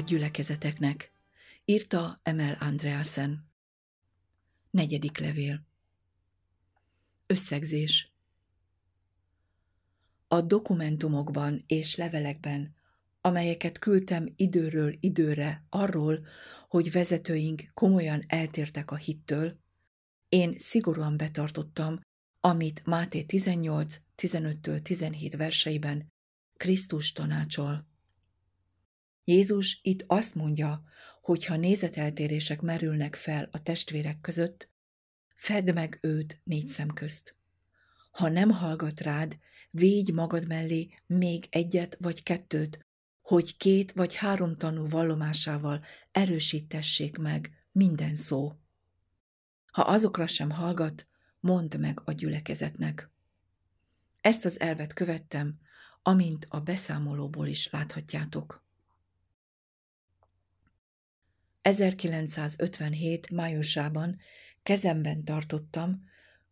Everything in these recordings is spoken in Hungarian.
A gyülekezeteknek. Írta Emel Andreasen. Negyedik levél. Összegzés. A dokumentumokban és levelekben, amelyeket küldtem időről időre arról, hogy vezetőink komolyan eltértek a hittől, én szigorúan betartottam, amit Máté 18, 15-től 17 verseiben Krisztus tanácsol. Jézus itt azt mondja, hogy ha nézeteltérések merülnek fel a testvérek között, fedd meg őt négy szem közt. Ha nem hallgat rád, védj magad mellé még egyet vagy kettőt, hogy két vagy három tanú vallomásával erősítessék meg minden szó. Ha azokra sem hallgat, mondd meg a gyülekezetnek. Ezt az elvet követtem, amint a beszámolóból is láthatjátok. 1957. májusában kezemben tartottam,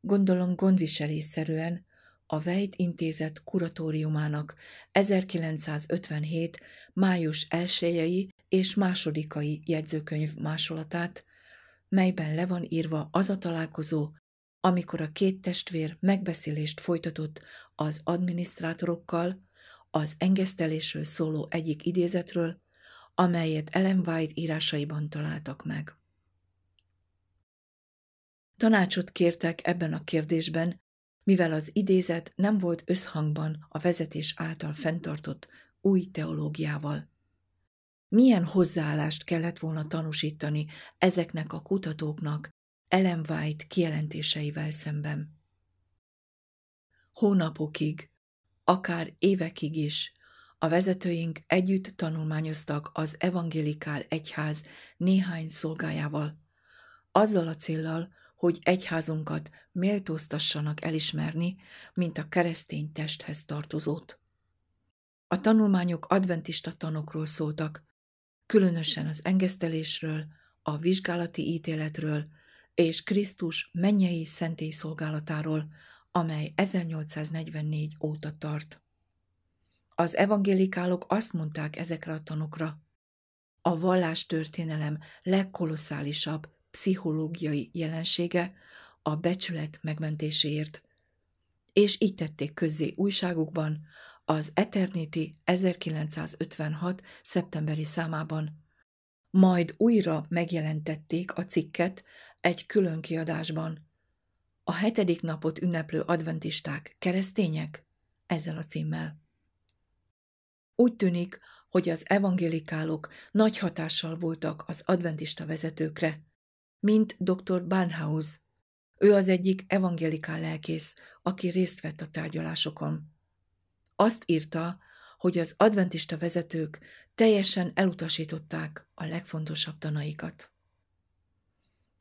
gondolom gondviselésszerűen, a Vejt Intézet kuratóriumának 1957. május elsőjei és másodikai jegyzőkönyv másolatát, melyben le van írva az a találkozó, amikor a két testvér megbeszélést folytatott az adminisztrátorokkal, az engesztelésről szóló egyik idézetről, amelyet Ellen White írásaiban találtak meg. Tanácsot kértek ebben a kérdésben, mivel az idézet nem volt összhangban a vezetés által fenntartott új teológiával. Milyen hozzáállást kellett volna tanúsítani ezeknek a kutatóknak Ellen White kijelentéseivel szemben? Hónapokig, akár évekig is a vezetőink együtt tanulmányoztak az evangélikál egyház néhány szolgájával, azzal a céllal, hogy egyházunkat méltóztassanak elismerni, mint a keresztény testhez tartozót. A tanulmányok adventista tanokról szóltak, különösen az engesztelésről, a vizsgálati ítéletről és Krisztus mennyei szentély szolgálatáról, amely 1844 óta tart. Az evangélikálok azt mondták ezekre a tanokra, a vallástörténelem legkolosszálisabb pszichológiai jelensége a becsület megmentéséért, és így tették közzé újságukban az Eternity 1956. szeptemberi számában. Majd újra megjelentették a cikket egy külön kiadásban. A hetedik napot ünneplő adventisták keresztények? Ezzel a címmel. Úgy tűnik, hogy az evangélikálok nagy hatással voltak az adventista vezetőkre, mint dr. Barnhouse. Ő az egyik evangélikál lelkész, aki részt vett a tárgyalásokon. Azt írta, hogy az adventista vezetők teljesen elutasították a legfontosabb tanaikat.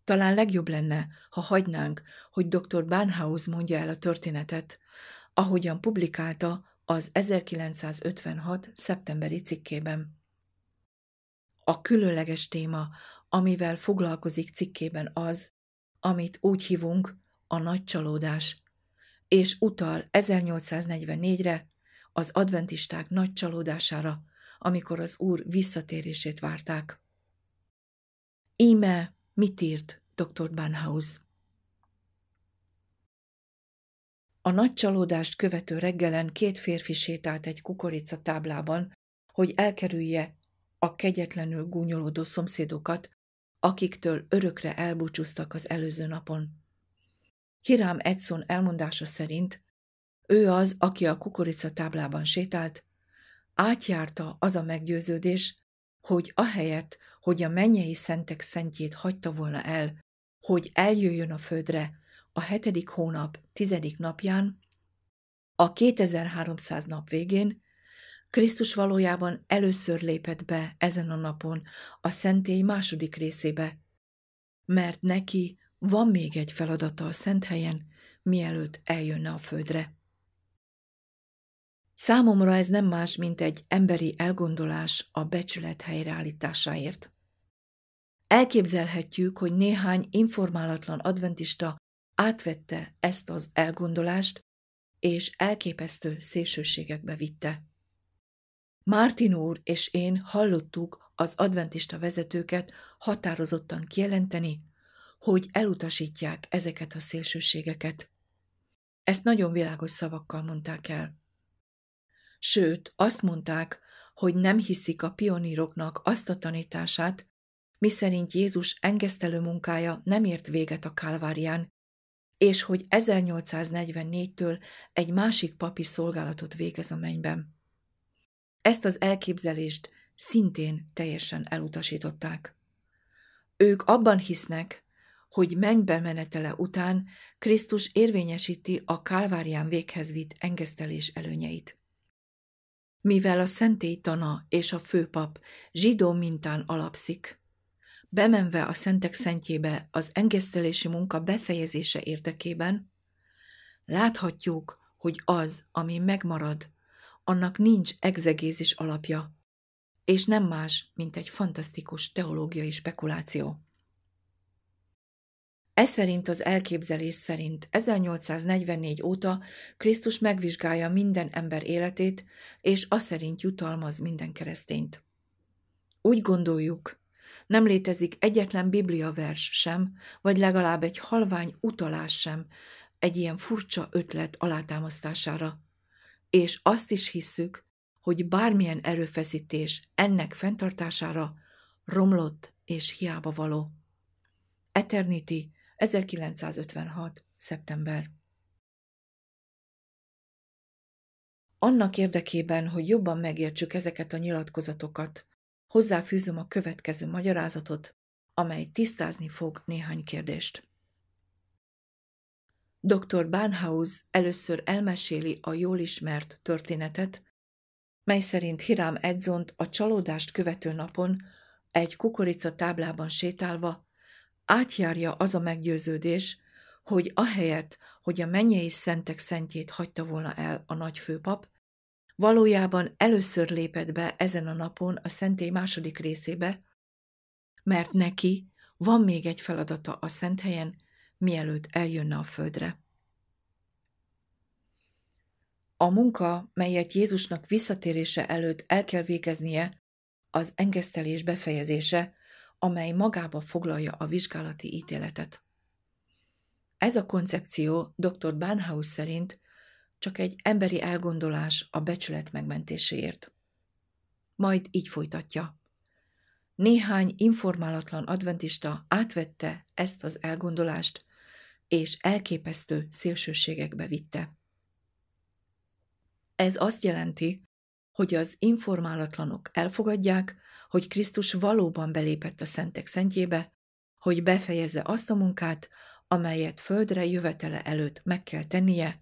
Talán legjobb lenne, ha hagynánk, hogy dr. Barnhouse mondja el a történetet, ahogyan publikálta az 1956. szeptemberi cikkében. A különleges téma, amivel foglalkozik cikkében az, amit úgy hívunk a nagy csalódás, és utal 1844-re, az adventisták nagy csalódására, amikor az Úr visszatérését várták. Íme mit írt dr. Banhaus? A nagy csalódást követő reggelen két férfi sétált egy kukorica táblában, hogy elkerülje a kegyetlenül gúnyolódó szomszédokat, akiktől örökre elbúcsúztak az előző napon. Hirám Edson elmondása szerint ő az, aki a kukorica táblában sétált, átjárta az a meggyőződés, hogy ahelyett, hogy a mennyei szentek szentjét hagyta volna el, hogy eljöjjön a földre a hetedik hónap tizedik napján, a 2300 nap végén, Krisztus valójában először lépett be ezen a napon a szentély második részébe, mert neki van még egy feladata a szent helyen, mielőtt eljönne a földre. Számomra ez nem más, mint egy emberi elgondolás a becsület helyreállításáért. Elképzelhetjük, hogy néhány informálatlan adventista átvette ezt az elgondolást, és elképesztő szélsőségekbe vitte. Mártin úr és én hallottuk az adventista vezetőket határozottan kijelenteni, hogy elutasítják ezeket a szélsőségeket. Ezt nagyon világos szavakkal mondták el. Sőt, azt mondták, hogy nem hiszik a pioníroknak azt a tanítását, miszerint Jézus engesztelő munkája nem ért véget a Kálvárián, és hogy 1844-től egy másik papi szolgálatot végez a mennyben. Ezt az elképzelést szintén teljesen elutasították. Ők abban hisznek, hogy mennybe menetele után Krisztus érvényesíti a kálvárián véghez vitt engesztelés előnyeit. Mivel a szentélytana és a főpap zsidó mintán alapszik, bemenve a szentek szentjébe az engesztelési munka befejezése érdekében, láthatjuk, hogy az, ami megmarad, annak nincs egzegézis alapja, és nem más, mint egy fantasztikus teológiai spekuláció. Ez szerint az elképzelés szerint 1844 óta Krisztus megvizsgálja minden ember életét, és az szerint jutalmaz minden keresztényt. Úgy gondoljuk, nem létezik egyetlen bibliavers sem, vagy legalább egy halvány utalás sem egy ilyen furcsa ötlet alátámasztására. És azt is hisszük, hogy bármilyen erőfeszítés ennek fenntartására romlott és hiába való. Eternity 1956. szeptember Annak érdekében, hogy jobban megértsük ezeket a nyilatkozatokat, hozzáfűzöm a következő magyarázatot, amely tisztázni fog néhány kérdést. Dr. Barnhouse először elmeséli a jól ismert történetet, mely szerint Hiram Edzont a csalódást követő napon egy kukorica táblában sétálva átjárja az a meggyőződés, hogy ahelyett, hogy a mennyei szentek szentjét hagyta volna el a nagy főpap, valójában először lépett be ezen a napon a szentély második részébe, mert neki van még egy feladata a szent helyen, mielőtt eljönne a földre. A munka, melyet Jézusnak visszatérése előtt el kell végeznie, az engesztelés befejezése, amely magába foglalja a vizsgálati ítéletet. Ez a koncepció dr. Banhaus szerint csak egy emberi elgondolás a becsület megmentéséért. Majd így folytatja. Néhány informálatlan adventista átvette ezt az elgondolást, és elképesztő szélsőségekbe vitte. Ez azt jelenti, hogy az informálatlanok elfogadják, hogy Krisztus valóban belépett a szentek szentjébe, hogy befejezze azt a munkát, amelyet földre jövetele előtt meg kell tennie,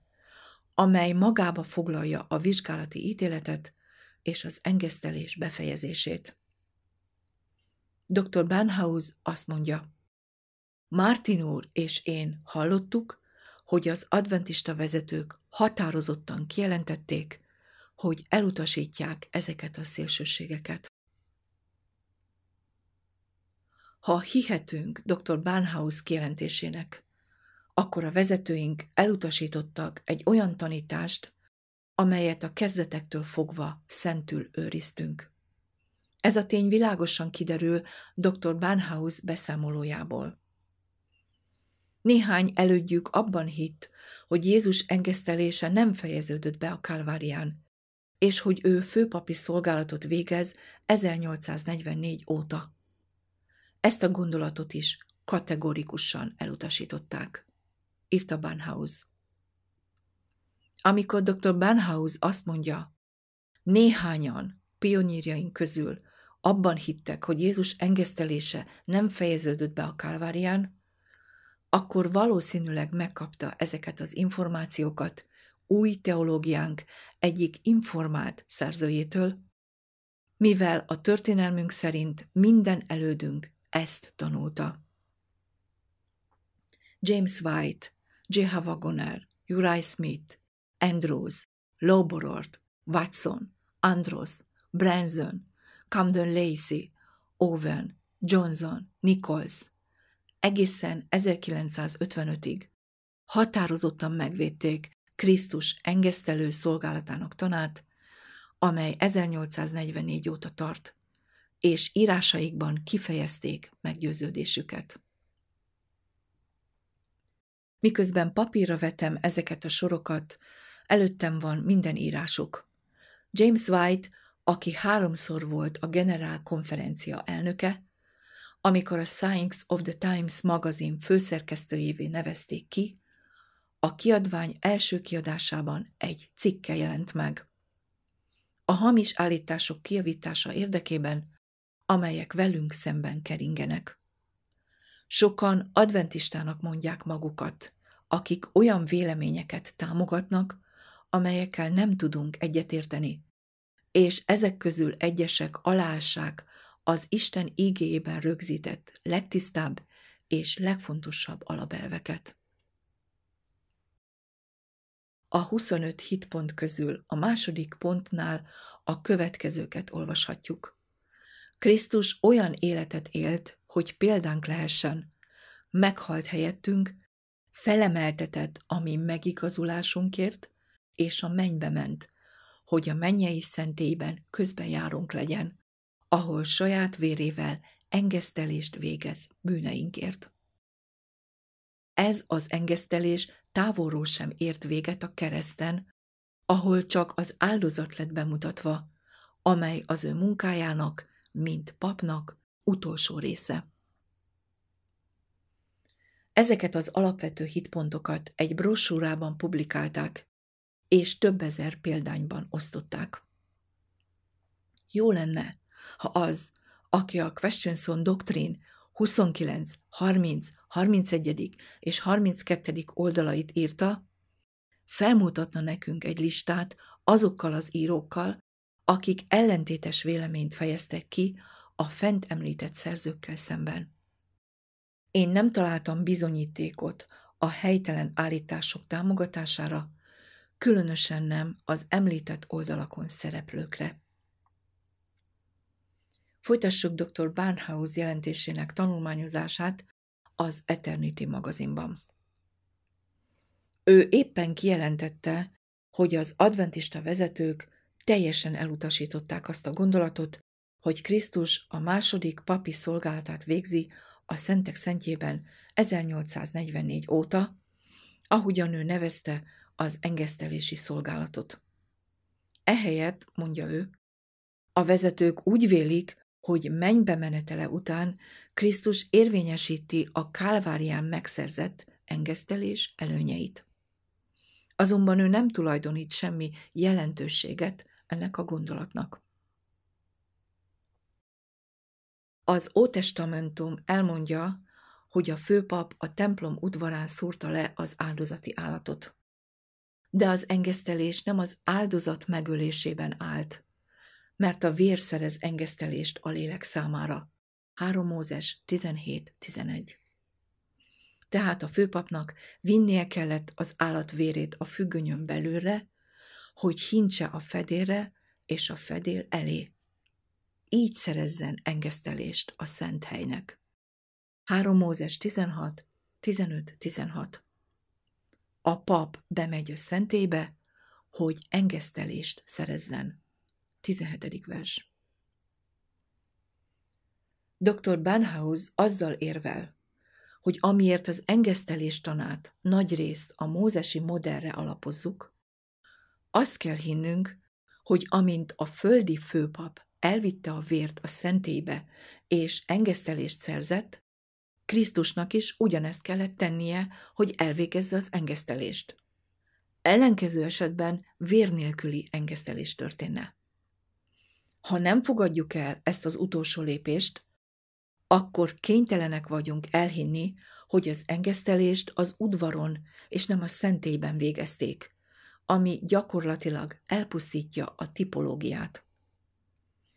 amely magába foglalja a vizsgálati ítéletet és az engesztelés befejezését. Dr. Banhaus azt mondja, Martin úr és én hallottuk, hogy az adventista vezetők határozottan kijelentették, hogy elutasítják ezeket a szélsőségeket. Ha hihetünk dr. Barnhouse kijelentésének, akkor a vezetőink elutasítottak egy olyan tanítást, amelyet a kezdetektől fogva szentül őriztünk. Ez a tény világosan kiderül dr. Barnhouse beszámolójából. Néhány elődjük abban hitt, hogy Jézus engesztelése nem fejeződött be a Kalvárián, és hogy ő főpapi szolgálatot végez 1844 óta. Ezt a gondolatot is kategorikusan elutasították, írta Banhaus. Amikor dr. Banhaus azt mondja, néhányan pionírjaink közül abban hittek, hogy Jézus engesztelése nem fejeződött be a Kálvárián, akkor valószínűleg megkapta ezeket az információkat új teológiánk egyik informált szerzőjétől, mivel a történelmünk szerint minden elődünk ezt tanulta. James White, J.H. Wagoner, Uriah Smith, Andrews, Loborort, Watson, Andros, Branson, Camden Lacey, Owen, Johnson, Nichols egészen 1955-ig határozottan megvédték Krisztus engesztelő szolgálatának tanát, amely 1844 óta tart, és írásaikban kifejezték meggyőződésüket. Miközben papírra vetem ezeket a sorokat, előttem van minden írásuk. James White, aki háromszor volt a generál konferencia elnöke, amikor a Science of the Times magazin főszerkesztőjévé nevezték ki, a kiadvány első kiadásában egy cikke jelent meg. A hamis állítások kiavítása érdekében, amelyek velünk szemben keringenek. Sokan adventistának mondják magukat, akik olyan véleményeket támogatnak, amelyekkel nem tudunk egyetérteni, és ezek közül egyesek aláássák az Isten ígéjében rögzített legtisztább és legfontosabb alapelveket. A 25 hitpont közül a második pontnál a következőket olvashatjuk. Krisztus olyan életet élt, hogy példánk lehessen, meghalt helyettünk, felemeltetett a mi megigazulásunkért, és a mennybe ment, hogy a mennyei szentélyben közbenjárunk legyen, ahol saját vérével engesztelést végez bűneinkért. Ez az engesztelés távolról sem ért véget a kereszten, ahol csak az áldozat lett bemutatva, amely az ő munkájának, mint papnak, utolsó része. Ezeket az alapvető hitpontokat egy brossúrában publikálták, és több ezer példányban osztották. Jó lenne, ha az, aki a Questions on Doctrine 29, 30, 31. és 32. oldalait írta, felmutatna nekünk egy listát azokkal az írókkal, akik ellentétes véleményt fejeztek ki a fent említett szerzőkkel szemben. Én nem találtam bizonyítékot a helytelen állítások támogatására, különösen nem az említett oldalakon szereplőkre. Folytassuk dr. Barnhouse jelentésének tanulmányozását az Eternity magazinban. Ő éppen kijelentette, hogy az adventista vezetők teljesen elutasították azt a gondolatot, hogy Krisztus a második papi szolgálatát végzi a Szentek Szentjében 1844 óta, ahogyan ő nevezte az engesztelési szolgálatot. Ehelyett, mondja ő, a vezetők úgy vélik, hogy mennybe menetele után Krisztus érvényesíti a kálvárián megszerzett engesztelés előnyeit. Azonban ő nem tulajdonít semmi jelentőséget ennek a gondolatnak. Az Ótestamentum elmondja, hogy a főpap a templom udvarán szúrta le az áldozati állatot. De az engesztelés nem az áldozat megölésében állt, mert a vér szerez engesztelést a lélek számára. 3 Mózes 17.11 Tehát a főpapnak vinnie kellett az állat vérét a függönyön belőle, hogy hintse a fedélre és a fedél elé. Így szerezzen engesztelést a szent helynek. 3 Mózes 16, 15-16 A pap bemegy a szentélybe, hogy engesztelést szerezzen. 17. vers. Dr. Banhaus azzal érvel, hogy amiért az engesztelés tanát nagy részt a mózesi modellre alapozzuk, azt kell hinnünk, hogy amint a földi főpap elvitte a vért a szentélybe és engesztelést szerzett, Krisztusnak is ugyanezt kellett tennie, hogy elvégezze az engesztelést. Ellenkező esetben vér nélküli engesztelés történne. Ha nem fogadjuk el ezt az utolsó lépést, akkor kénytelenek vagyunk elhinni, hogy az engesztelést az udvaron és nem a szentélyben végezték, ami gyakorlatilag elpusztítja a tipológiát.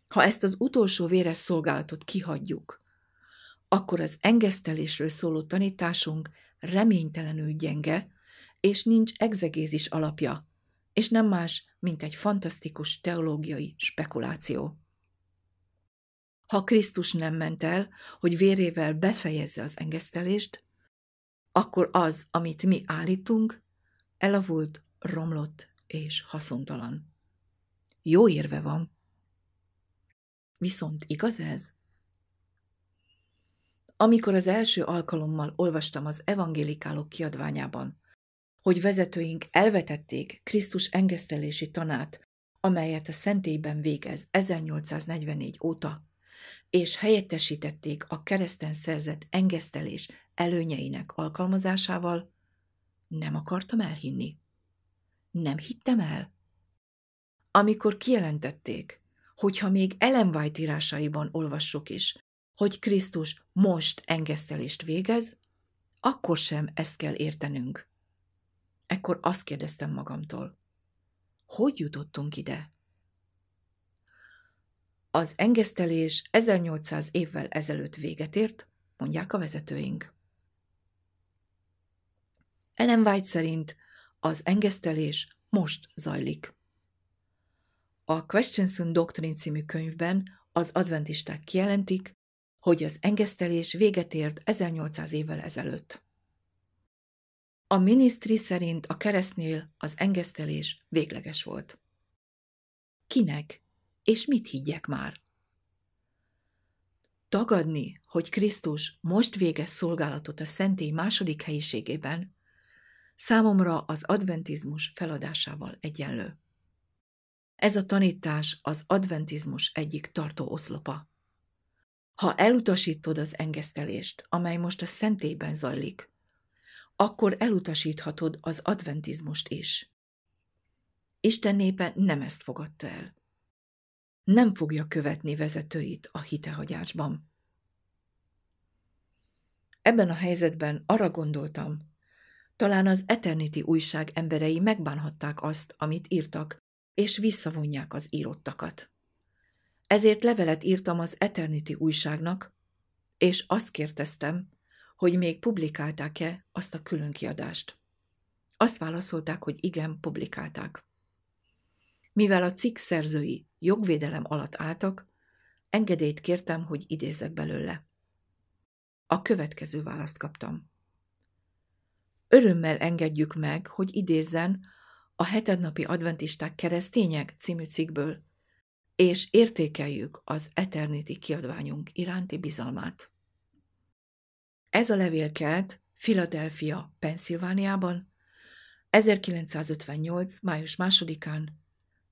Ha ezt az utolsó véres szolgálatot kihagyjuk, akkor az engesztelésről szóló tanításunk reménytelenül gyenge, és nincs egzegézis alapja, és nem más, mint egy fantasztikus teológiai spekuláció. Ha Krisztus nem ment el, hogy vérével befejezze az engesztelést, akkor az, amit mi állítunk, elavult, romlott és haszontalan. jó érve van. Viszont igaz ez? Amikor az első alkalommal olvastam az evangélikálok kiadványában, hogy vezetőink elvetették Krisztus engesztelési tanát, amelyet a szentélyben végez 1844 óta, és helyettesítették a kereszten szerzett engesztelés előnyeinek alkalmazásával, nem akartam elhinni. Nem hittem el. Amikor kijelentették, hogyha még Ellen White írásaiban olvassuk is, hogy Krisztus most engesztelést végez, akkor sem ezt kell értenünk. Ekkor azt kérdeztem magamtól, hogy jutottunk ide? Az engesztelés 1800 évvel ezelőtt véget ért, mondják a vezetőink. Ellen White szerint az engesztelés most zajlik. A Questions on Doctrine című könyvben az adventisták kijelentik, hogy az engesztelés véget ért 1800 évvel ezelőtt. A minisztri szerint a keresztnél az engesztelés végleges volt. Kinek és mit higgyek már? Tagadni, hogy Krisztus most végez szolgálatot a szentély második helyiségében, számomra az adventizmus feladásával egyenlő. Ez a tanítás az adventizmus egyik tartó oszlopa. Ha elutasítod az engesztelést, amely most a szentélyben zajlik, akkor elutasíthatod az adventizmust is. Isten népe nem ezt fogadta el. Nem fogja követni vezetőit a hitehagyásban. Ebben a helyzetben arra gondoltam, talán az Eternity újság emberei megbánhatták azt, amit írtak, és visszavonják az írottakat. Ezért levelet írtam az Eternity újságnak, és azt kérdeztem, hogy még publikálták-e azt a különkiadást. Azt válaszolták, hogy igen, publikálták. Mivel a cikk szerzői jogvédelem alatt álltak, engedélyt kértem, hogy idézek belőle. A következő választ kaptam. Örömmel engedjük meg, hogy idézzen a hetednapi adventisták keresztények című cikkből, és értékeljük az Eternity kiadványunk iránti bizalmát. Ez a levél kelt Philadelphia, Pennsylvániában 1958. május másodikán,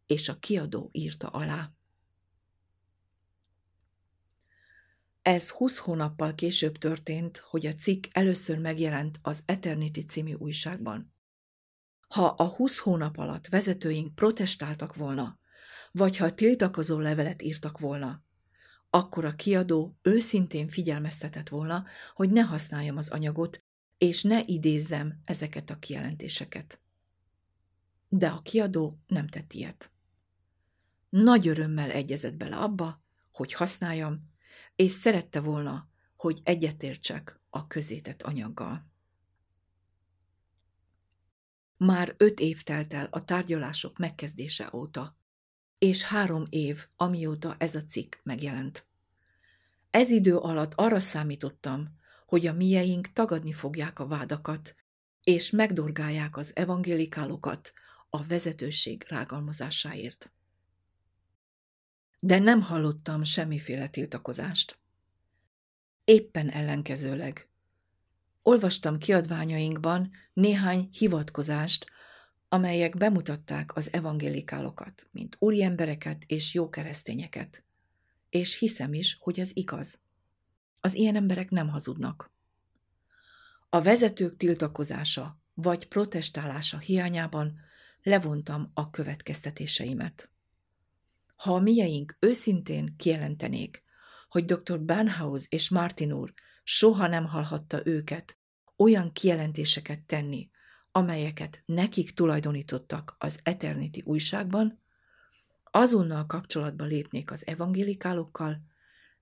és a kiadó írta alá. Ez 20 hónappal később történt, hogy a cikk először megjelent az Eternity című újságban. Ha a 20 hónap alatt vezetőink protestáltak volna, vagy ha tiltakozó levelet írtak volna, akkor a kiadó őszintén figyelmeztetett volna, hogy ne használjam az anyagot, és ne idézzem ezeket a kijelentéseket. De a kiadó nem tett ilyet. Nagy örömmel egyezett bele abba, hogy használjam, és szerette volna, hogy egyetértsek a közétett anyaggal. Már öt év telt el a tárgyalások megkezdése óta, és három év, amióta ez a cikk megjelent. Ez idő alatt arra számítottam, hogy a mieink tagadni fogják a vádakat, és megdorgálják az evangélikálokat a vezetőség rágalmazásáért. De nem hallottam semmiféle tiltakozást. Éppen ellenkezőleg. Olvastam kiadványainkban néhány hivatkozást amelyek bemutatták az evangélikálokat, mint úriembereket és jó keresztényeket. És hiszem is, hogy ez igaz. Az ilyen emberek nem hazudnak. A vezetők tiltakozása vagy protestálása hiányában levontam a következtetéseimet. Ha a mieink őszintén kijelentenék, hogy dr. Banhaus és Martin úr soha nem hallhatta őket olyan kijelentéseket tenni, amelyeket nekik tulajdonítottak az Eternity újságban, azonnal kapcsolatba lépnék az evangélikálokkal,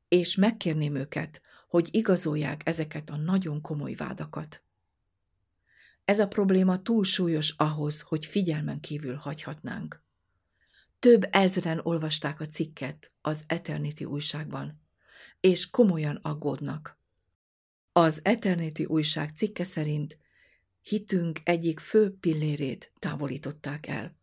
és megkérném őket, hogy igazolják ezeket a nagyon komoly vádakat. Ez a probléma túl súlyos ahhoz, hogy figyelmen kívül hagyhatnánk. Több ezren olvasták a cikket az Eternity újságban, és komolyan aggódnak. Az Eternity újság cikke szerint hitünk egyik fő pillérét távolították el.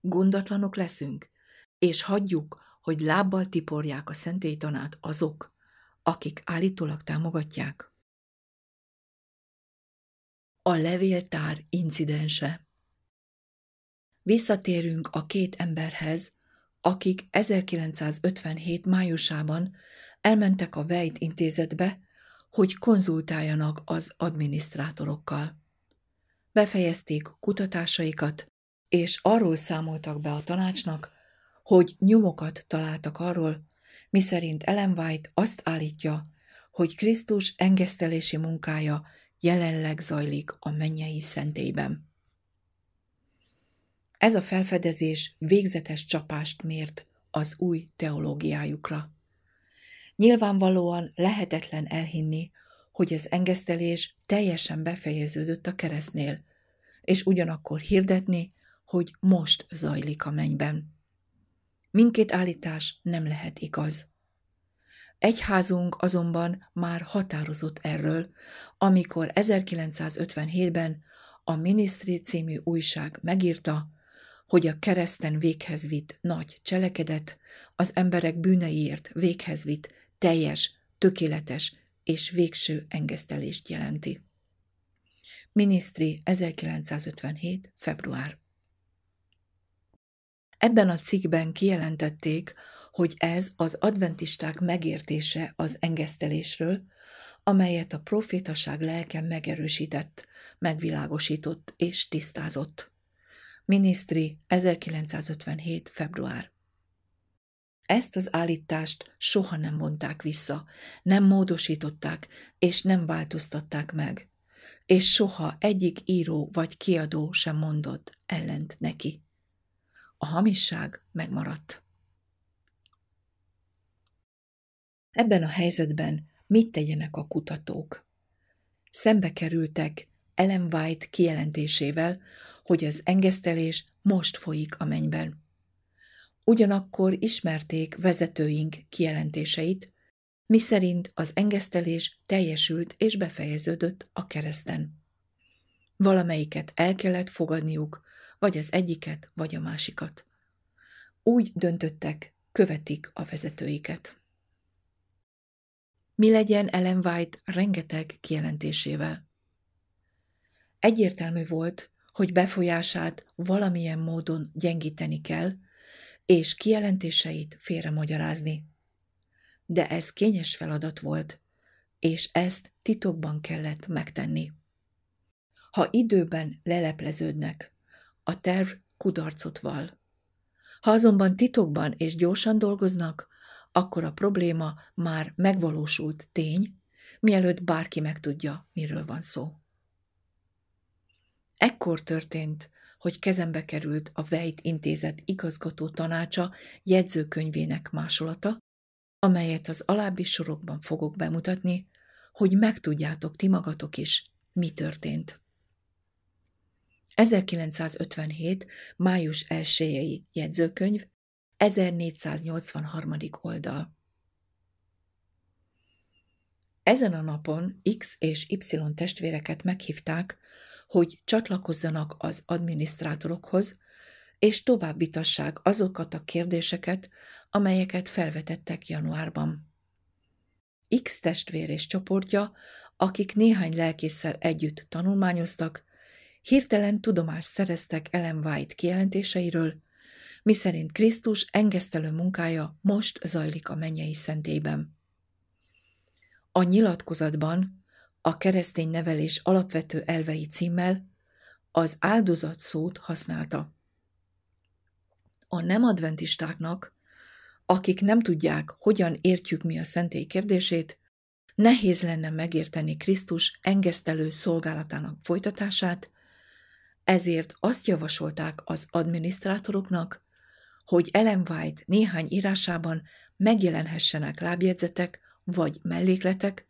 Gondatlanok leszünk, és hagyjuk, hogy lábbal tiporják a szentélytanát azok, akik állítólag támogatják. A levéltár incidense Visszatérünk a két emberhez, akik 1957. májusában elmentek a Vejt intézetbe, hogy konzultáljanak az adminisztrátorokkal. Befejezték kutatásaikat, és arról számoltak be a tanácsnak, hogy nyomokat találtak arról, miszerint Ellen White azt állítja, hogy Krisztus engesztelési munkája jelenleg zajlik a mennyei szentélyben. Ez a felfedezés végzetes csapást mért az új teológiájukra. Nyilvánvalóan lehetetlen elhinni, hogy az engesztelés teljesen befejeződött a keresztnél, és ugyanakkor hirdetni, hogy most zajlik a mennyben. Mindkét állítás nem lehet igaz. Egyházunk azonban már határozott erről, amikor 1957-ben a Ministry című újság megírta, hogy a kereszten véghez vitt nagy cselekedet, az emberek bűneiért véghez vitt teljes, tökéletes és végső engesztelést jelenti. Minisztri 1957. február Ebben a cikkben kijelentették, hogy ez az adventisták megértése az engesztelésről, amelyet a profétaság lelke megerősített, megvilágosított és tisztázott. Minisztri 1957. február ezt az állítást soha nem mondták vissza, nem módosították és nem változtatták meg, és soha egyik író vagy kiadó sem mondott ellent neki. A hamisság megmaradt. Ebben a helyzetben mit tegyenek a kutatók? Szembe kerültek Ellen White kijelentésével, hogy az engesztelés most folyik a mennyben. Ugyanakkor ismerték vezetőink kijelentéseit, miszerint az engesztelés teljesült és befejeződött a kereszten. Valamelyiket el kellett fogadniuk, vagy az egyiket, vagy a másikat. Úgy döntöttek, követik a vezetőiket. Mi legyen Ellen White rengeteg kijelentésével? Egyértelmű volt, hogy befolyását valamilyen módon gyengíteni kell, és kijelentéseit félremagyarázni. De ez kényes feladat volt, és ezt titokban kellett megtenni. Ha időben lelepleződnek, a terv kudarcot val. Ha azonban titokban és gyorsan dolgoznak, akkor a probléma már megvalósult tény, mielőtt bárki megtudja, miről van szó. Ekkor történt, hogy kezembe került a Vejt intézet igazgató tanácsa jegyzőkönyvének másolata, amelyet az alábbi sorokban fogok bemutatni, hogy megtudjátok ti magatok is, mi történt. 1957. május 1 jegyzőkönyv, 1483. oldal. Ezen a napon X és Y testvéreket meghívták, hogy csatlakozzanak az adminisztrátorokhoz, és továbbítassák azokat a kérdéseket, amelyeket felvetettek januárban. X testvér és csoportja, akik néhány lelkésszel együtt tanulmányoztak, hirtelen tudomást szereztek Ellen White kijelentéseiről, miszerint Krisztus engesztelő munkája most zajlik a mennyei szentében. A nyilatkozatban a keresztény nevelés alapvető elvei címmel az áldozat szót használta. A nem adventistáknak, akik nem tudják, hogyan értjük mi a szentély kérdését, nehéz lenne megérteni Krisztus engesztelő szolgálatának folytatását, ezért azt javasolták az adminisztrátoroknak, hogy Ellen White néhány írásában megjelenhessenek lábjegyzetek vagy mellékletek,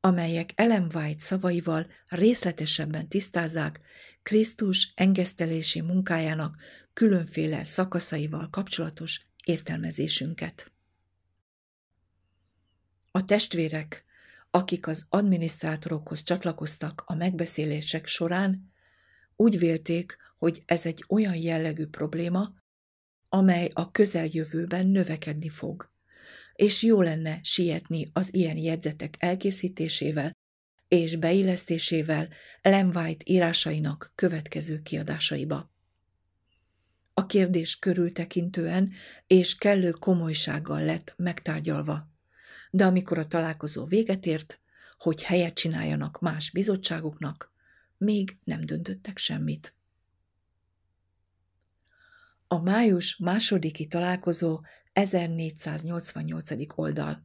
amelyek Ellen White szavaival részletesebben tisztázzák Krisztus engesztelési munkájának különféle szakaszaival kapcsolatos értelmezésünket. A testvérek, akik az adminisztrátorokhoz csatlakoztak a megbeszélések során, úgy vélték, hogy ez egy olyan jellegű probléma, amely a közeljövőben növekedni fog, és jó lenne sietni az ilyen jegyzetek elkészítésével és beillesztésével Ellen White írásainak következő kiadásaiba. A kérdés körültekintően és kellő komolysággal lett megtárgyalva, de amikor a találkozó véget ért, hogy helyet csináljanak más bizottságoknak, még nem döntöttek semmit. A május másodiki találkozó 1488. oldal.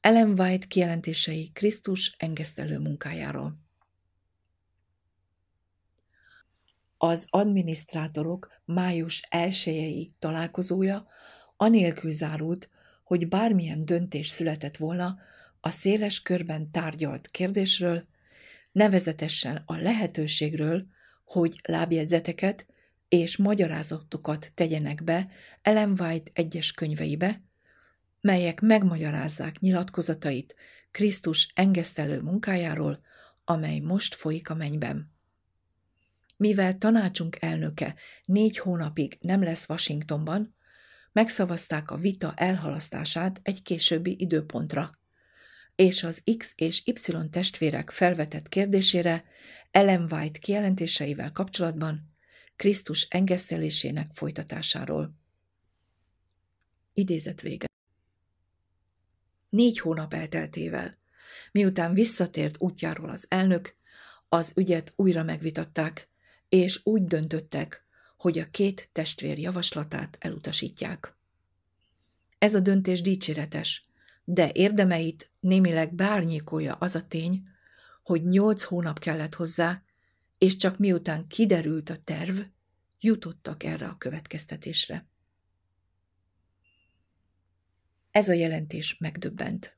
Ellen White kijelentései Krisztus engesztelő munkájáról. Az adminisztrátorok május elsőjei találkozója anélkül zárult, hogy bármilyen döntés született volna a széles körben tárgyalt kérdésről, nevezetesen a lehetőségről, hogy lábjegyzeteket és magyarázatokat tegyenek be Ellen White egyes könyveibe, melyek megmagyarázzák nyilatkozatait Krisztus engesztelő munkájáról, amely most folyik a mennyben. Mivel tanácsunk elnöke négy hónapig nem lesz Washingtonban, megszavazták a vita elhalasztását egy későbbi időpontra, és az X és Y testvérek felvetett kérdésére Ellen White kijelentéseivel kapcsolatban Krisztus engesztelésének folytatásáról. Idézet vége. Négy hónap elteltével, miután visszatért útjáról az elnök, az ügyet újra megvitatták, és úgy döntöttek, hogy a két testvér javaslatát elutasítják. Ez a döntés dicséretes, de érdemeit némileg bárnyékolja az a tény, hogy nyolc hónap kellett hozzá, és csak miután kiderült a terv, jutottak erre a következtetésre. Ez a jelentés megdöbbent.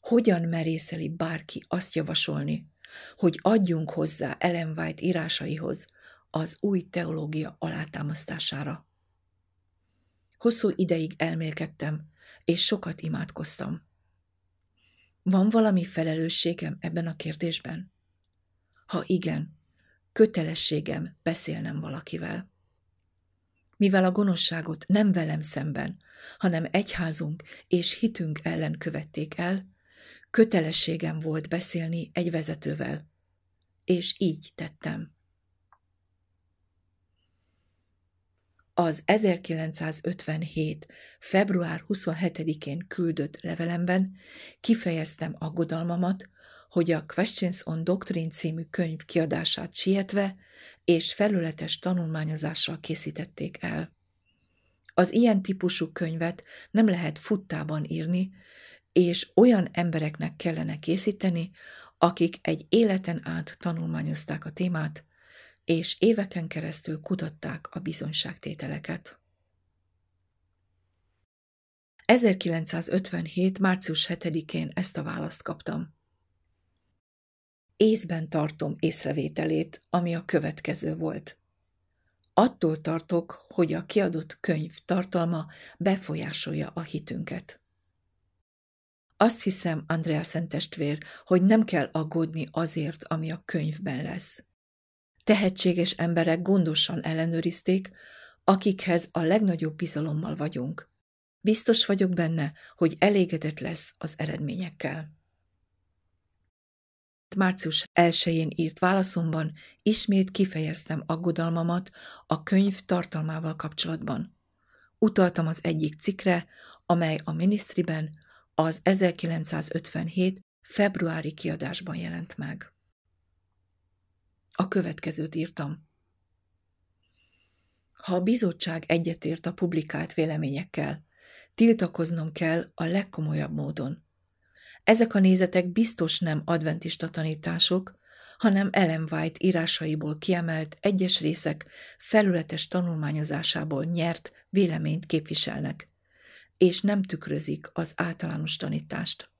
Hogyan merészeli bárki azt javasolni, hogy adjunk hozzá Ellen White írásaihoz az új teológia alátámasztására? Hosszú ideig elmélkedtem, és sokat imádkoztam. Van valami felelősségem ebben a kérdésben? Ha igen, kötelességem beszélnem valakivel. Mivel a gonoszságot nem velem szemben, hanem egyházunk és hitünk ellen követték el, kötelességem volt beszélni egy vezetővel. És így tettem. Az 1957. február 27-én küldött levelemben kifejeztem aggodalmamat, hogy a Questions on Doctrine című könyv kiadását sietve és felületes tanulmányozással készítették el. Az ilyen típusú könyvet nem lehet futtában írni, és olyan embereknek kellene készíteni, akik egy életen át tanulmányozták a témát, és éveken keresztül kutatták a bizonyságtételeket. 1957. március 7-én ezt a választ kaptam. Észben tartom észrevételét, ami a következő volt. Attól tartok, hogy a kiadott könyv tartalma befolyásolja a hitünket. Azt hiszem, Andrea Szentestvér, hogy nem kell aggódni azért, ami a könyvben lesz. Tehetséges emberek gondosan ellenőrizték, akikhez a legnagyobb bizalommal vagyunk. Biztos vagyok benne, hogy elégedett lesz az eredményekkel. Március 1-én írt válaszomban ismét kifejeztem aggodalmamat a könyv tartalmával kapcsolatban. Utaltam az egyik cikre, amely a minisztriben az 1957. februári kiadásban jelent meg. A következőt írtam. Ha a bizottság egyetért a publikált véleményekkel, tiltakoznom kell a legkomolyabb módon. Ezek a nézetek biztos nem adventista tanítások, hanem Ellen White írásaiból kiemelt egyes részek felületes tanulmányozásából nyert véleményt képviselnek, és nem tükrözik az általános tanítást.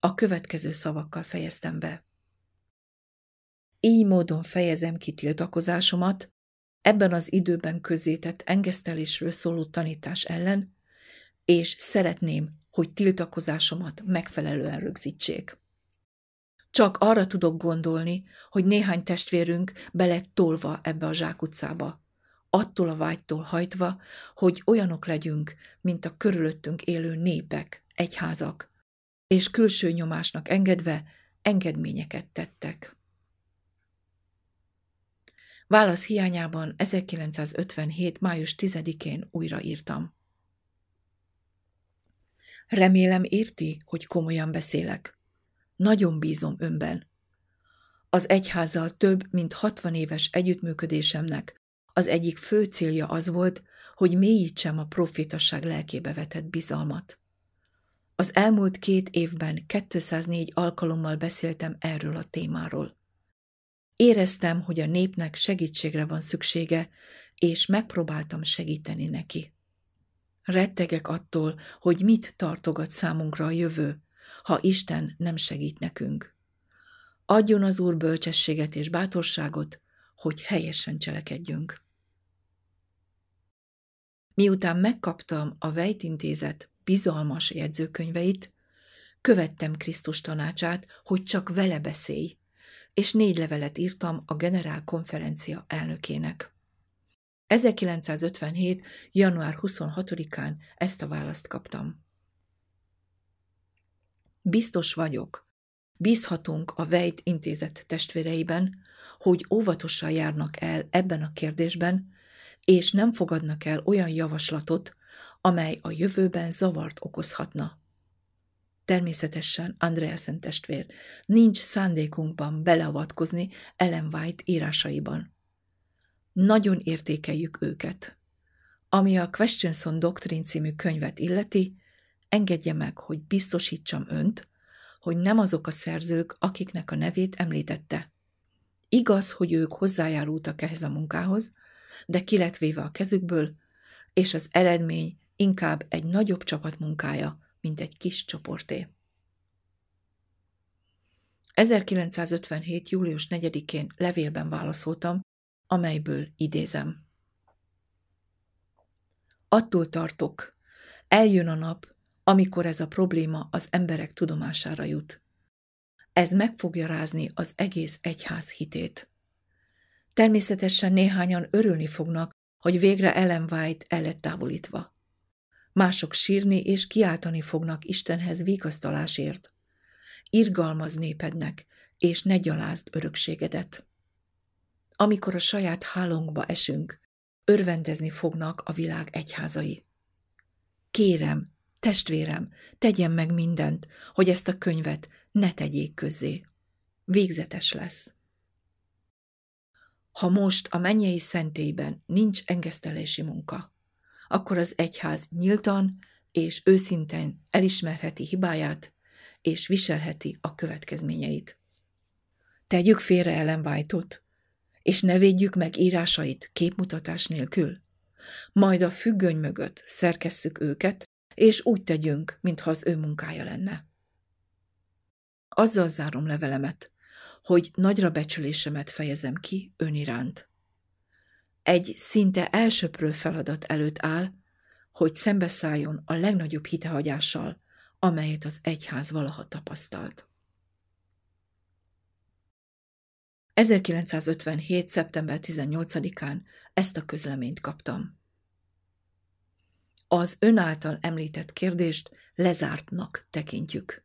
A következő szavakkal fejeztem be. Így módon fejezem ki tiltakozásomat ebben az időben közzétett engesztelésről szóló tanítás ellen, és szeretném, hogy tiltakozásomat megfelelően rögzítsék. Csak arra tudok gondolni, hogy néhány testvérünk bele tolva ebbe a zsákutcába. Attól a vágytól hajtva, hogy olyanok legyünk, mint a körülöttünk élő népek, egyházak, és külső nyomásnak engedve engedményeket tettek. Válasz hiányában 1957. május 10-én újraírtam. Remélem érti, hogy komolyan beszélek. Nagyon bízom önben. Az egyházzal több, mint 60 éves együttműködésemnek az egyik fő célja az volt, hogy mélyítsem a profétasság lelkébe vetett bizalmat. Az elmúlt két évben 204 alkalommal beszéltem erről a témáról. Éreztem, hogy a népnek segítségre van szüksége, és megpróbáltam segíteni neki. Rettegek attól, hogy mit tartogat számunkra a jövő, ha Isten nem segít nekünk. Adjon az Úr bölcsességet és bátorságot, hogy helyesen cselekedjünk. Miután megkaptam a Vejtintézet bizalmas jegyzőkönyveit, követtem Krisztus tanácsát, hogy csak vele beszélj, és négy levelet írtam a generál konferencia elnökének. 1957. január 26-án ezt a választ kaptam. Biztos vagyok, bízhatunk a Vejt intézet testvéreiben, hogy óvatosan járnak el ebben a kérdésben, és nem fogadnak el olyan javaslatot, amely a jövőben zavart okozhatna. Természetesen, Andreasen testvér, nincs szándékunkban beleavatkozni Ellen White írásaiban. Nagyon értékeljük őket. Ami a Questions on Doctrine című könyvet illeti, engedje meg, hogy biztosítsam önt, hogy nem azok a szerzők, akiknek a nevét említette. Igaz, hogy ők hozzájárultak ehhez a munkához, de ki a kezükből, és az eredmény inkább egy nagyobb csapat munkája, mint egy kis csoporté. 1957. július 4-én levélben válaszoltam, amelyből idézem. Attól tartok, eljön a nap, amikor ez a probléma az emberek tudomására jut. Ez meg fogja rázni az egész egyház hitét. Természetesen néhányan örülni fognak, hogy végre Ellen White el lett távolítva. Mások sírni és kiáltani fognak Istenhez vigasztalásért. Irgalmaz népednek, és ne gyalázd örökségedet. Amikor a saját hálónkba esünk, örvendezni fognak a világ egyházai. Kérem, testvérem, tegyen meg mindent, hogy ezt a könyvet ne tegyék közzé. Végzetes lesz. Ha most a mennyei szentélyben nincs engesztelési munka, akkor az egyház nyíltan és őszintén elismerheti hibáját, és viselheti a következményeit. Tegyük félre Ellen White-ot, és ne védjük meg írásait képmutatás nélkül. Majd a függöny mögött szerkesszük őket, és úgy tegyünk, mintha az ő munkája lenne. Azzal zárom levelemet, hogy nagyra becsülésemet fejezem ki ön iránt. Egy szinte elsöprő feladat előtt áll, hogy szembeszálljon a legnagyobb hitehagyással, amelyet az egyház valaha tapasztalt. 1957. szeptember 18-án ezt a közleményt kaptam. Az ön által említett kérdést lezártnak tekintjük.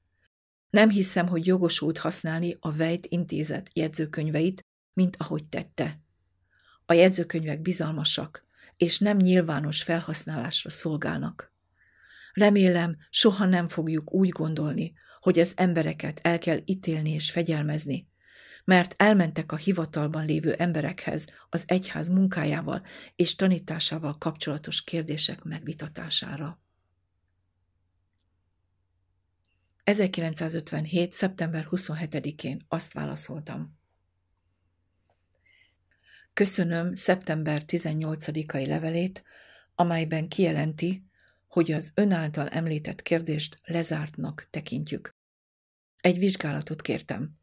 Nem hiszem, hogy jogosult használni a Vejt intézet jegyzőkönyveit, mint ahogy tette. A jegyzőkönyvek bizalmasak, és nem nyilvános felhasználásra szolgálnak. Remélem, soha nem fogjuk úgy gondolni, hogy az embereket el kell ítélni és fegyelmezni, mert elmentek a hivatalban lévő emberekhez az egyház munkájával és tanításával kapcsolatos kérdések megvitatására. 1957. szeptember 27-én azt válaszoltam. Köszönöm szeptember 18-ai levelét, amelyben kijelenti, hogy az ön által említett kérdést lezártnak tekintjük. Egy vizsgálatot kértem.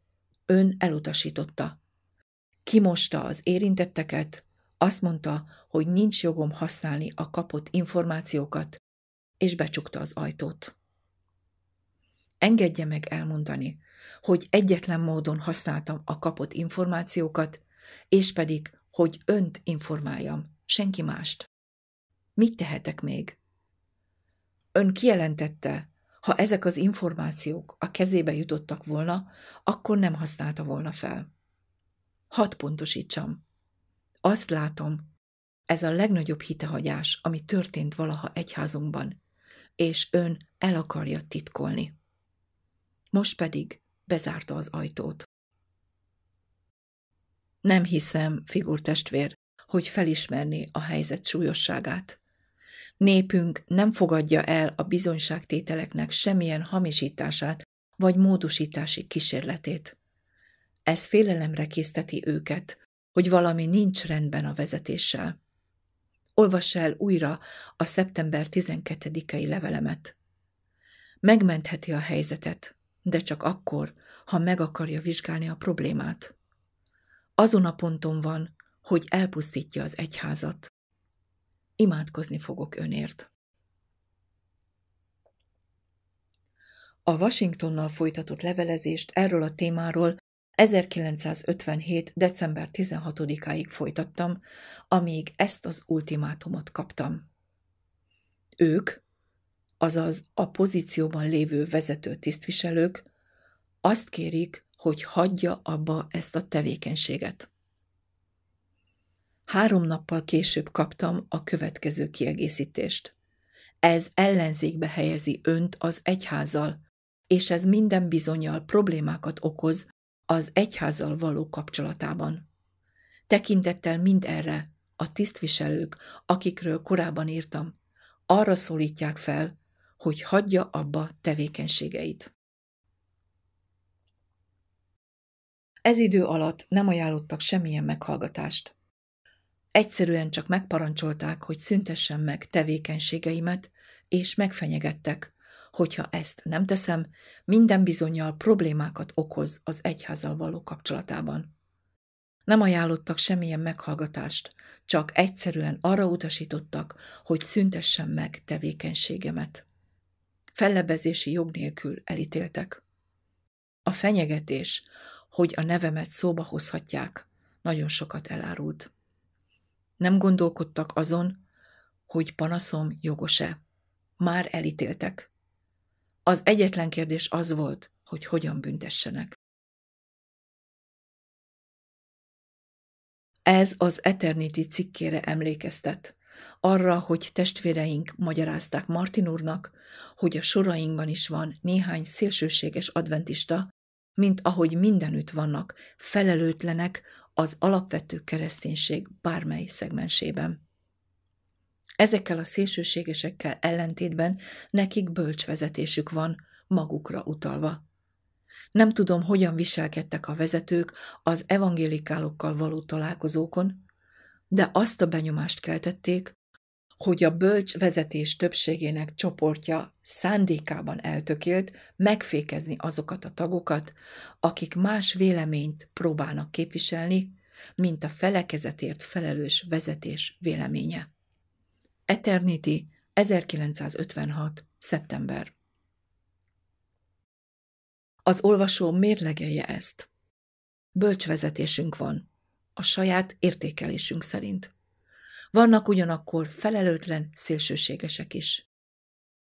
Ön elutasította. Kimosta az érintetteket, azt mondta, hogy nincs jogom használni a kapott információkat, és becsukta az ajtót. engedje meg elmondani, hogy egyetlen módon használtam a kapott információkat, és pedig, hogy önt informáljam, senki mást. Mit tehetek még? Ön kijelentette, ha ezek az információk a kezébe jutottak volna, akkor nem használta volna fel. Hadd pontosítsam. Azt látom, ez a legnagyobb hitehagyás, ami történt valaha egyházunkban, és ön el akarja titkolni. Most pedig bezárta az ajtót. Nem hiszem, figurtestvér, hogy felismerné a helyzet súlyosságát. Népünk nem fogadja el a bizonyságtételeknek semmilyen hamisítását vagy módosítási kísérletét. Ez félelemre készteti őket, hogy valami nincs rendben a vezetéssel. Olvass el újra a szeptember 12-i levelemet. Megmentheti a helyzetet, de csak akkor, ha meg akarja vizsgálni a problémát. Azon a ponton van, hogy elpusztítja az egyházat. Imádkozni fogok önért. A Washingtonnal folytatott levelezést erről a témáról 1957. december 16-áig folytattam, amíg ezt az ultimátumot kaptam. Ők, azaz a pozícióban lévő vezető tisztviselők azt kérik, hogy hagyja abba ezt a tevékenységet. Három nappal később kaptam a következő kiegészítést. Ez ellenzékbe helyezi önt az egyházzal, és ez minden bizonyal problémákat okoz az egyházzal való kapcsolatában. Tekintettel mind erre a tisztviselők, akikről korábban írtam, arra szólítják fel, hogy hagyja abba tevékenységeit. Ez idő alatt nem ajánlottak semmilyen meghallgatást. Egyszerűen csak megparancsolták, hogy szüntessem meg tevékenységeimet, és megfenyegettek, hogyha ezt nem teszem, minden bizonyal problémákat okoz az egyházal való kapcsolatában. Nem ajánlottak semmilyen meghallgatást, csak egyszerűen arra utasítottak, hogy szüntessem meg tevékenységemet. Fellebezési jog nélkül elítéltek. A fenyegetés, hogy a nevemet szóba hozhatják, nagyon sokat elárult. Nem gondolkodtak azon, hogy panaszom jogos-e. Már elítéltek. Az egyetlen kérdés az volt, hogy hogyan büntessenek. Ez az Eternity cikkére emlékeztet, arra, hogy testvéreink magyarázták Martin úrnak, hogy a sorainkban is van néhány szélsőséges adventista, mint ahogy mindenütt vannak felelőtlenek az alapvető kereszténység bármely szegmensében. Ezekkel a szélsőségesekkel ellentétben nekik bölcsvezetésük van, magukra utalva. Nem tudom, hogyan viselkedtek a vezetők az evangélikálokkal való találkozókon, de azt a benyomást keltették, hogy a bölcs vezetés többségének csoportja szándékában eltökélt megfékezni azokat a tagokat, akik más véleményt próbálnak képviselni, mint a felekezetért felelős vezetés véleménye. Eternity 1956. szeptember Az olvasó mérlegelje ezt. Bölcsvezetésünk van, a saját értékelésünk szerint. Vannak ugyanakkor felelőtlen szélsőségesek is.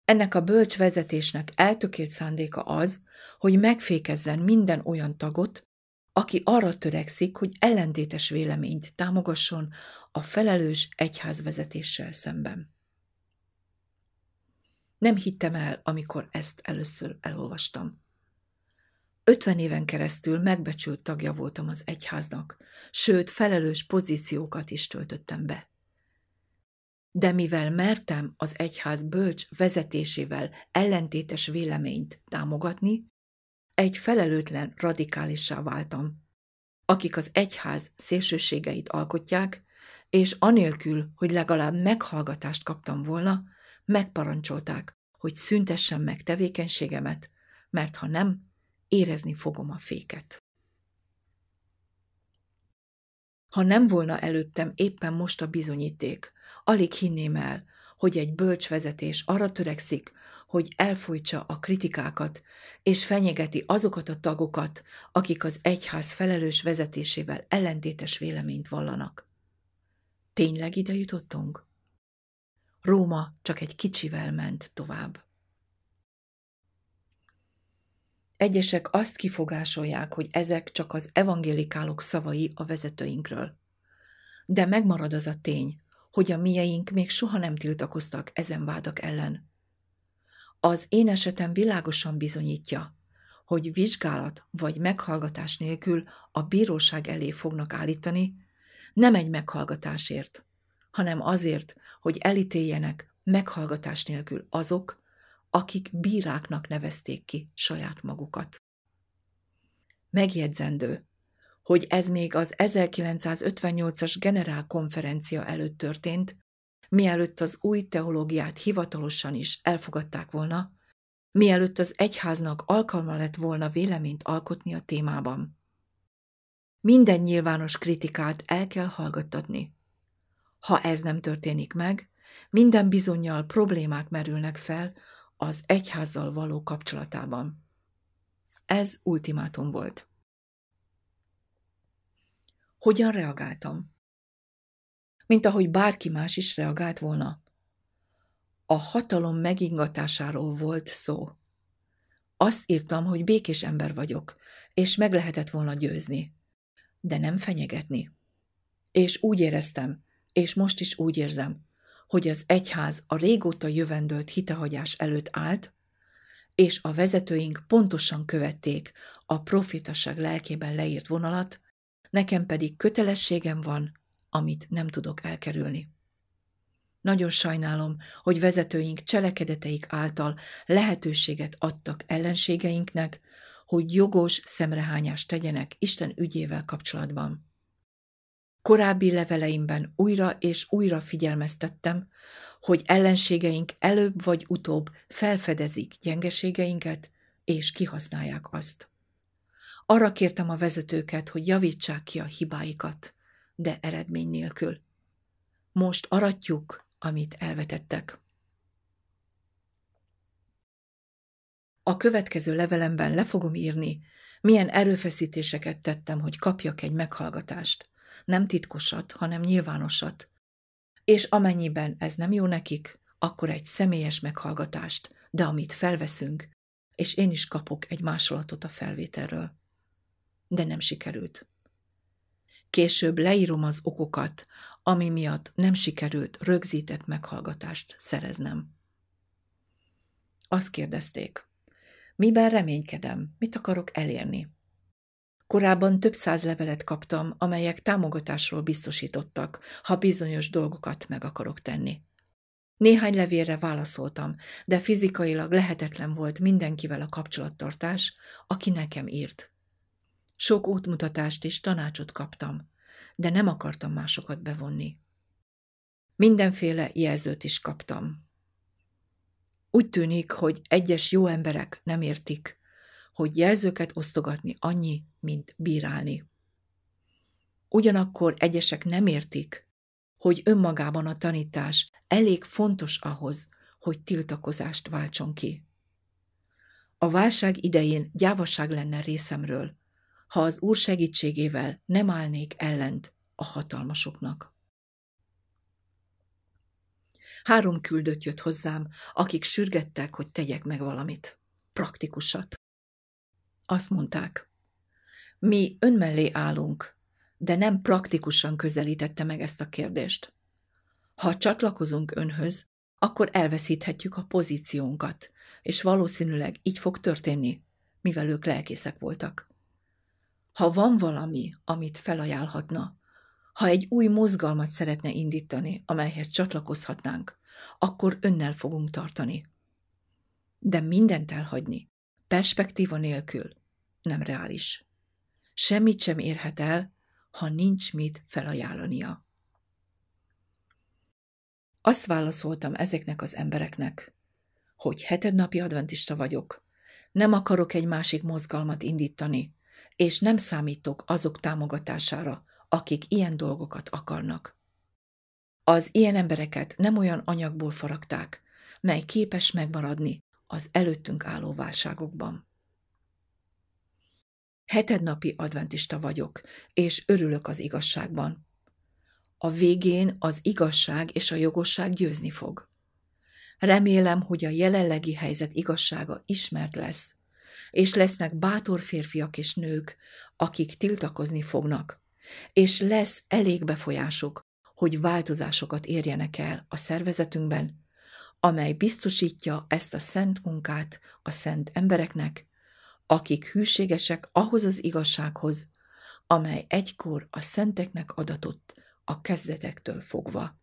Ennek a bölcs vezetésnek eltökélt szándéka az, hogy megfékezzen minden olyan tagot, aki arra törekszik, hogy ellentétes véleményt támogasson a felelős egyházvezetéssel szemben. Nem hittem el, amikor ezt először elolvastam. Ötven éven keresztül megbecsült tagja voltam az egyháznak, sőt, felelős pozíciókat is töltöttem be. De mivel mertem az egyház bölcs vezetésével ellentétes véleményt támogatni, egy felelőtlen radikálissá váltam, akik az egyház szélsőségeit alkotják, és anélkül, hogy legalább meghallgatást kaptam volna, megparancsolták, hogy szüntessem meg tevékenységemet, mert ha nem, érezni fogom a féket. Ha nem volna előttem éppen most a bizonyíték, alig hinném el, hogy egy bölcsvezetés arra törekszik, hogy elfolytsa a kritikákat, és fenyegeti azokat a tagokat, akik az egyház felelős vezetésével ellentétes véleményt vallanak. Tényleg ide jutottunk? Róma csak egy kicsivel ment tovább. Egyesek azt kifogásolják, hogy ezek csak az evangélikálok szavai a vezetőinkről. De megmarad az a tény, hogy a mieink még soha nem tiltakoztak ezen vádak ellen. Az én esetem világosan bizonyítja, hogy vizsgálat vagy meghallgatás nélkül a bíróság elé fognak állítani, nem egy meghallgatásért, hanem azért, hogy elítéljenek meghallgatás nélkül azok, akik bíráknak nevezték ki saját magukat. Megjegyzendő, hogy ez még az 1958-as generálkonferencia előtt történt, mielőtt az új teológiát hivatalosan is elfogadták volna, mielőtt az egyháznak alkalma lett volna véleményt alkotni a témában. Minden nyilvános kritikát el kell hallgattatni. Ha ez nem történik meg, minden bizonyal problémák merülnek fel az egyházzal való kapcsolatában. Ez ultimátum volt. Hogyan reagáltam? Mint ahogy bárki más is reagált volna. A hatalom megingatásáról volt szó. Azt írtam, hogy békés ember vagyok, és meg lehetett volna győzni, de nem fenyegetni. És úgy éreztem, és most is úgy érzem, hogy az egyház a régóta jövendőlt hitehagyás előtt állt, és a vezetőink pontosan követték a profitaság lelkében leírt vonalat, nekem pedig kötelességem van, amit nem tudok elkerülni. Nagyon sajnálom, hogy vezetőink cselekedeteik által lehetőséget adtak ellenségeinknek, hogy jogos szemrehányást tegyenek Isten ügyével kapcsolatban. Korábbi leveleimben újra és újra figyelmeztettem, hogy ellenségeink előbb vagy utóbb felfedezik gyengeségeinket, és kihasználják azt. Arra kértem a vezetőket, hogy javítsák ki a hibáikat, de eredmény nélkül. Most aratjuk, amit elvetettek. A következő levelemben le fogom írni, milyen erőfeszítéseket tettem, hogy kapjak egy meghallgatást. Nem titkosat, hanem nyilvánosat. És amennyiben ez nem jó nekik, akkor egy személyes meghallgatást, de amit felveszünk, és én is kapok egy másolatot a felvételről. De nem sikerült. Később leírom az okokat, ami miatt nem sikerült rögzített meghallgatást szereznem. Azt kérdezték, miben reménykedem, mit akarok elérni? Korábban több száz levelet kaptam, amelyek támogatásról biztosítottak, ha bizonyos dolgokat meg akarok tenni. Néhány levélre válaszoltam, de fizikailag lehetetlen volt mindenkivel a kapcsolattartás, aki nekem írt. Sok útmutatást és tanácsot kaptam, de nem akartam másokat bevonni. Mindenféle jelzőt is kaptam. Úgy tűnik, hogy egyes jó emberek nem értik, hogy jelzőket osztogatni annyi, mint bírálni. Ugyanakkor egyesek nem értik, hogy önmagában a tanítás elég fontos ahhoz, hogy tiltakozást váltson ki. A válság idején gyávaság lenne részemről, ha az Úr segítségével nem állnék ellent a hatalmasoknak. Három küldött jött hozzám, akik sürgettek, hogy tegyek meg valamit. Praktikusat. Azt mondták, mi önmellé állunk, de nem praktikusan közelítette meg ezt a kérdést. Ha csatlakozunk önhöz, akkor elveszíthetjük a pozíciónkat, és valószínűleg így fog történni, mivel ők lelkészek voltak. Ha van valami, amit felajánlhatna, ha egy új mozgalmat szeretne indítani, amelyhez csatlakozhatnánk, akkor önnel fogunk tartani. De mindent elhagyni, perspektíva nélkül, nem reális. Semmit sem érhet el, ha nincs mit felajánlania. Azt válaszoltam ezeknek az embereknek, hogy hetednapi adventista vagyok, nem akarok egy másik mozgalmat indítani, és nem számítok azok támogatására, akik ilyen dolgokat akarnak. Az ilyen embereket nem olyan anyagból faragták, mely képes megmaradni az előttünk álló válságokban. Hetednapi adventista vagyok, és örülök az igazságban. A végén az igazság és a jogosság győzni fog. Remélem, hogy a jelenlegi helyzet igazsága ismert lesz, és lesznek bátor férfiak és nők, akik tiltakozni fognak, és lesz elég befolyásuk, hogy változásokat érjenek el a szervezetünkben, amely biztosítja ezt a szent munkát a szent embereknek, akik hűségesek ahhoz az igazsághoz, amely egykor a szenteknek adatott a kezdetektől fogva.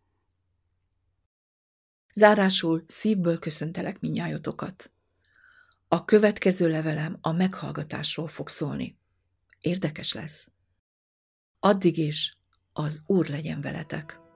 Zárásul szívből köszöntelek minnyájotokat. A következő levelem a meghallgatásról fog szólni. Érdekes lesz. Addig is az Úr legyen veletek.